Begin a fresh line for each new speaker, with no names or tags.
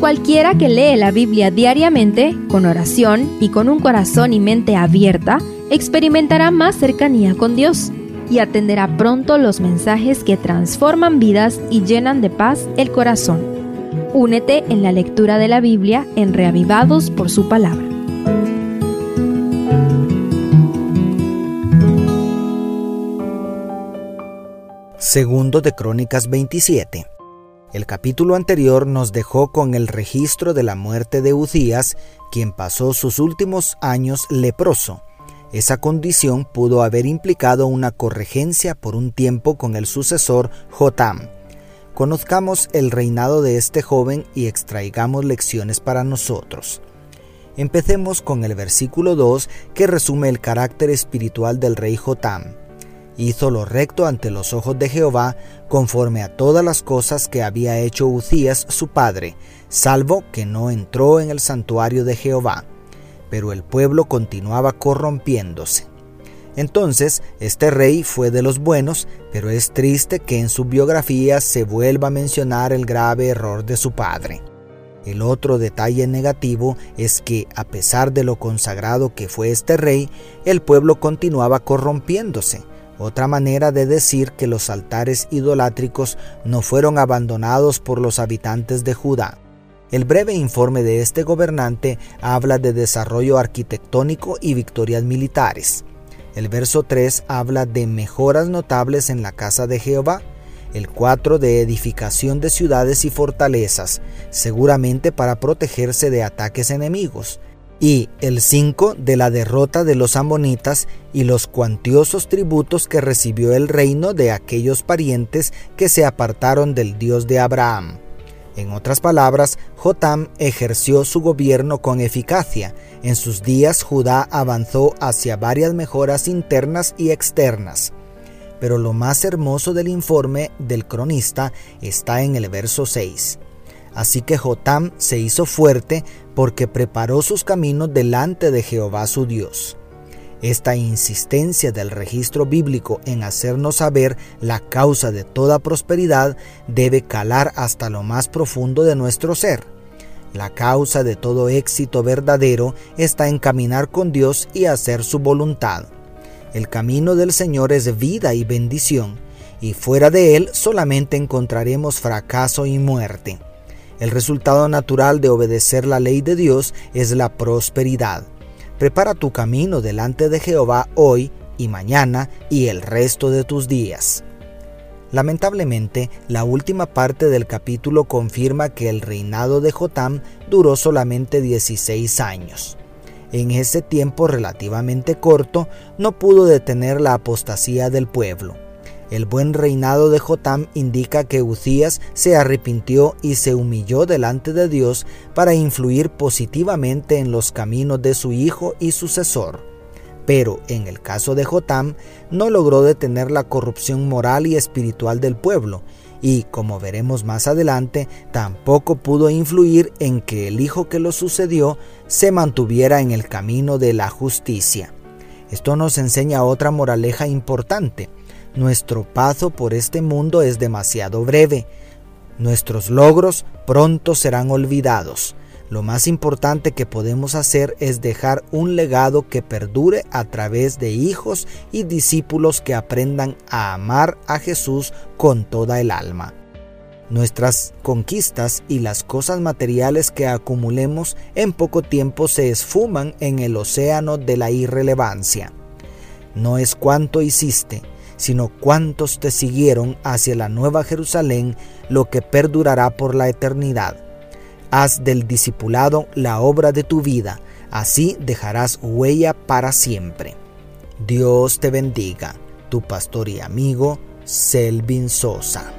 Cualquiera que lee la Biblia diariamente, con oración y con un corazón y mente abierta, experimentará más cercanía con Dios y atenderá pronto los mensajes que transforman vidas y llenan de paz el corazón. Únete en la lectura de la Biblia en Reavivados por su palabra.
Segundo de Crónicas 27. El capítulo anterior nos dejó con el registro de la muerte de Uzías, quien pasó sus últimos años leproso. Esa condición pudo haber implicado una corregencia por un tiempo con el sucesor Jotam. Conozcamos el reinado de este joven y extraigamos lecciones para nosotros. Empecemos con el versículo 2 que resume el carácter espiritual del rey Jotam hizo lo recto ante los ojos de Jehová, conforme a todas las cosas que había hecho Uzías su padre, salvo que no entró en el santuario de Jehová. Pero el pueblo continuaba corrompiéndose. Entonces, este rey fue de los buenos, pero es triste que en su biografía se vuelva a mencionar el grave error de su padre. El otro detalle negativo es que, a pesar de lo consagrado que fue este rey, el pueblo continuaba corrompiéndose. Otra manera de decir que los altares idolátricos no fueron abandonados por los habitantes de Judá. El breve informe de este gobernante habla de desarrollo arquitectónico y victorias militares. El verso 3 habla de mejoras notables en la casa de Jehová. El 4 de edificación de ciudades y fortalezas, seguramente para protegerse de ataques enemigos y el 5 de la derrota de los amonitas y los cuantiosos tributos que recibió el reino de aquellos parientes que se apartaron del Dios de Abraham. En otras palabras, Jotam ejerció su gobierno con eficacia. En sus días Judá avanzó hacia varias mejoras internas y externas. Pero lo más hermoso del informe del cronista está en el verso 6. Así que Jotam se hizo fuerte porque preparó sus caminos delante de Jehová su Dios. Esta insistencia del registro bíblico en hacernos saber la causa de toda prosperidad debe calar hasta lo más profundo de nuestro ser. La causa de todo éxito verdadero está en caminar con Dios y hacer su voluntad. El camino del Señor es vida y bendición, y fuera de él solamente encontraremos fracaso y muerte. El resultado natural de obedecer la ley de Dios es la prosperidad. Prepara tu camino delante de Jehová hoy y mañana y el resto de tus días. Lamentablemente, la última parte del capítulo confirma que el reinado de Jotam duró solamente 16 años. En ese tiempo relativamente corto, no pudo detener la apostasía del pueblo. El buen reinado de Jotam indica que Uzías se arrepintió y se humilló delante de Dios para influir positivamente en los caminos de su hijo y sucesor. Pero en el caso de Jotam no logró detener la corrupción moral y espiritual del pueblo, y como veremos más adelante, tampoco pudo influir en que el hijo que lo sucedió se mantuviera en el camino de la justicia. Esto nos enseña otra moraleja importante. Nuestro paso por este mundo es demasiado breve. Nuestros logros pronto serán olvidados. Lo más importante que podemos hacer es dejar un legado que perdure a través de hijos y discípulos que aprendan a amar a Jesús con toda el alma. Nuestras conquistas y las cosas materiales que acumulemos en poco tiempo se esfuman en el océano de la irrelevancia. No es cuánto hiciste, sino cuántos te siguieron hacia la nueva Jerusalén, lo que perdurará por la eternidad. Haz del discipulado la obra de tu vida, así dejarás huella para siempre. Dios te bendiga, tu pastor y amigo Selvin Sosa.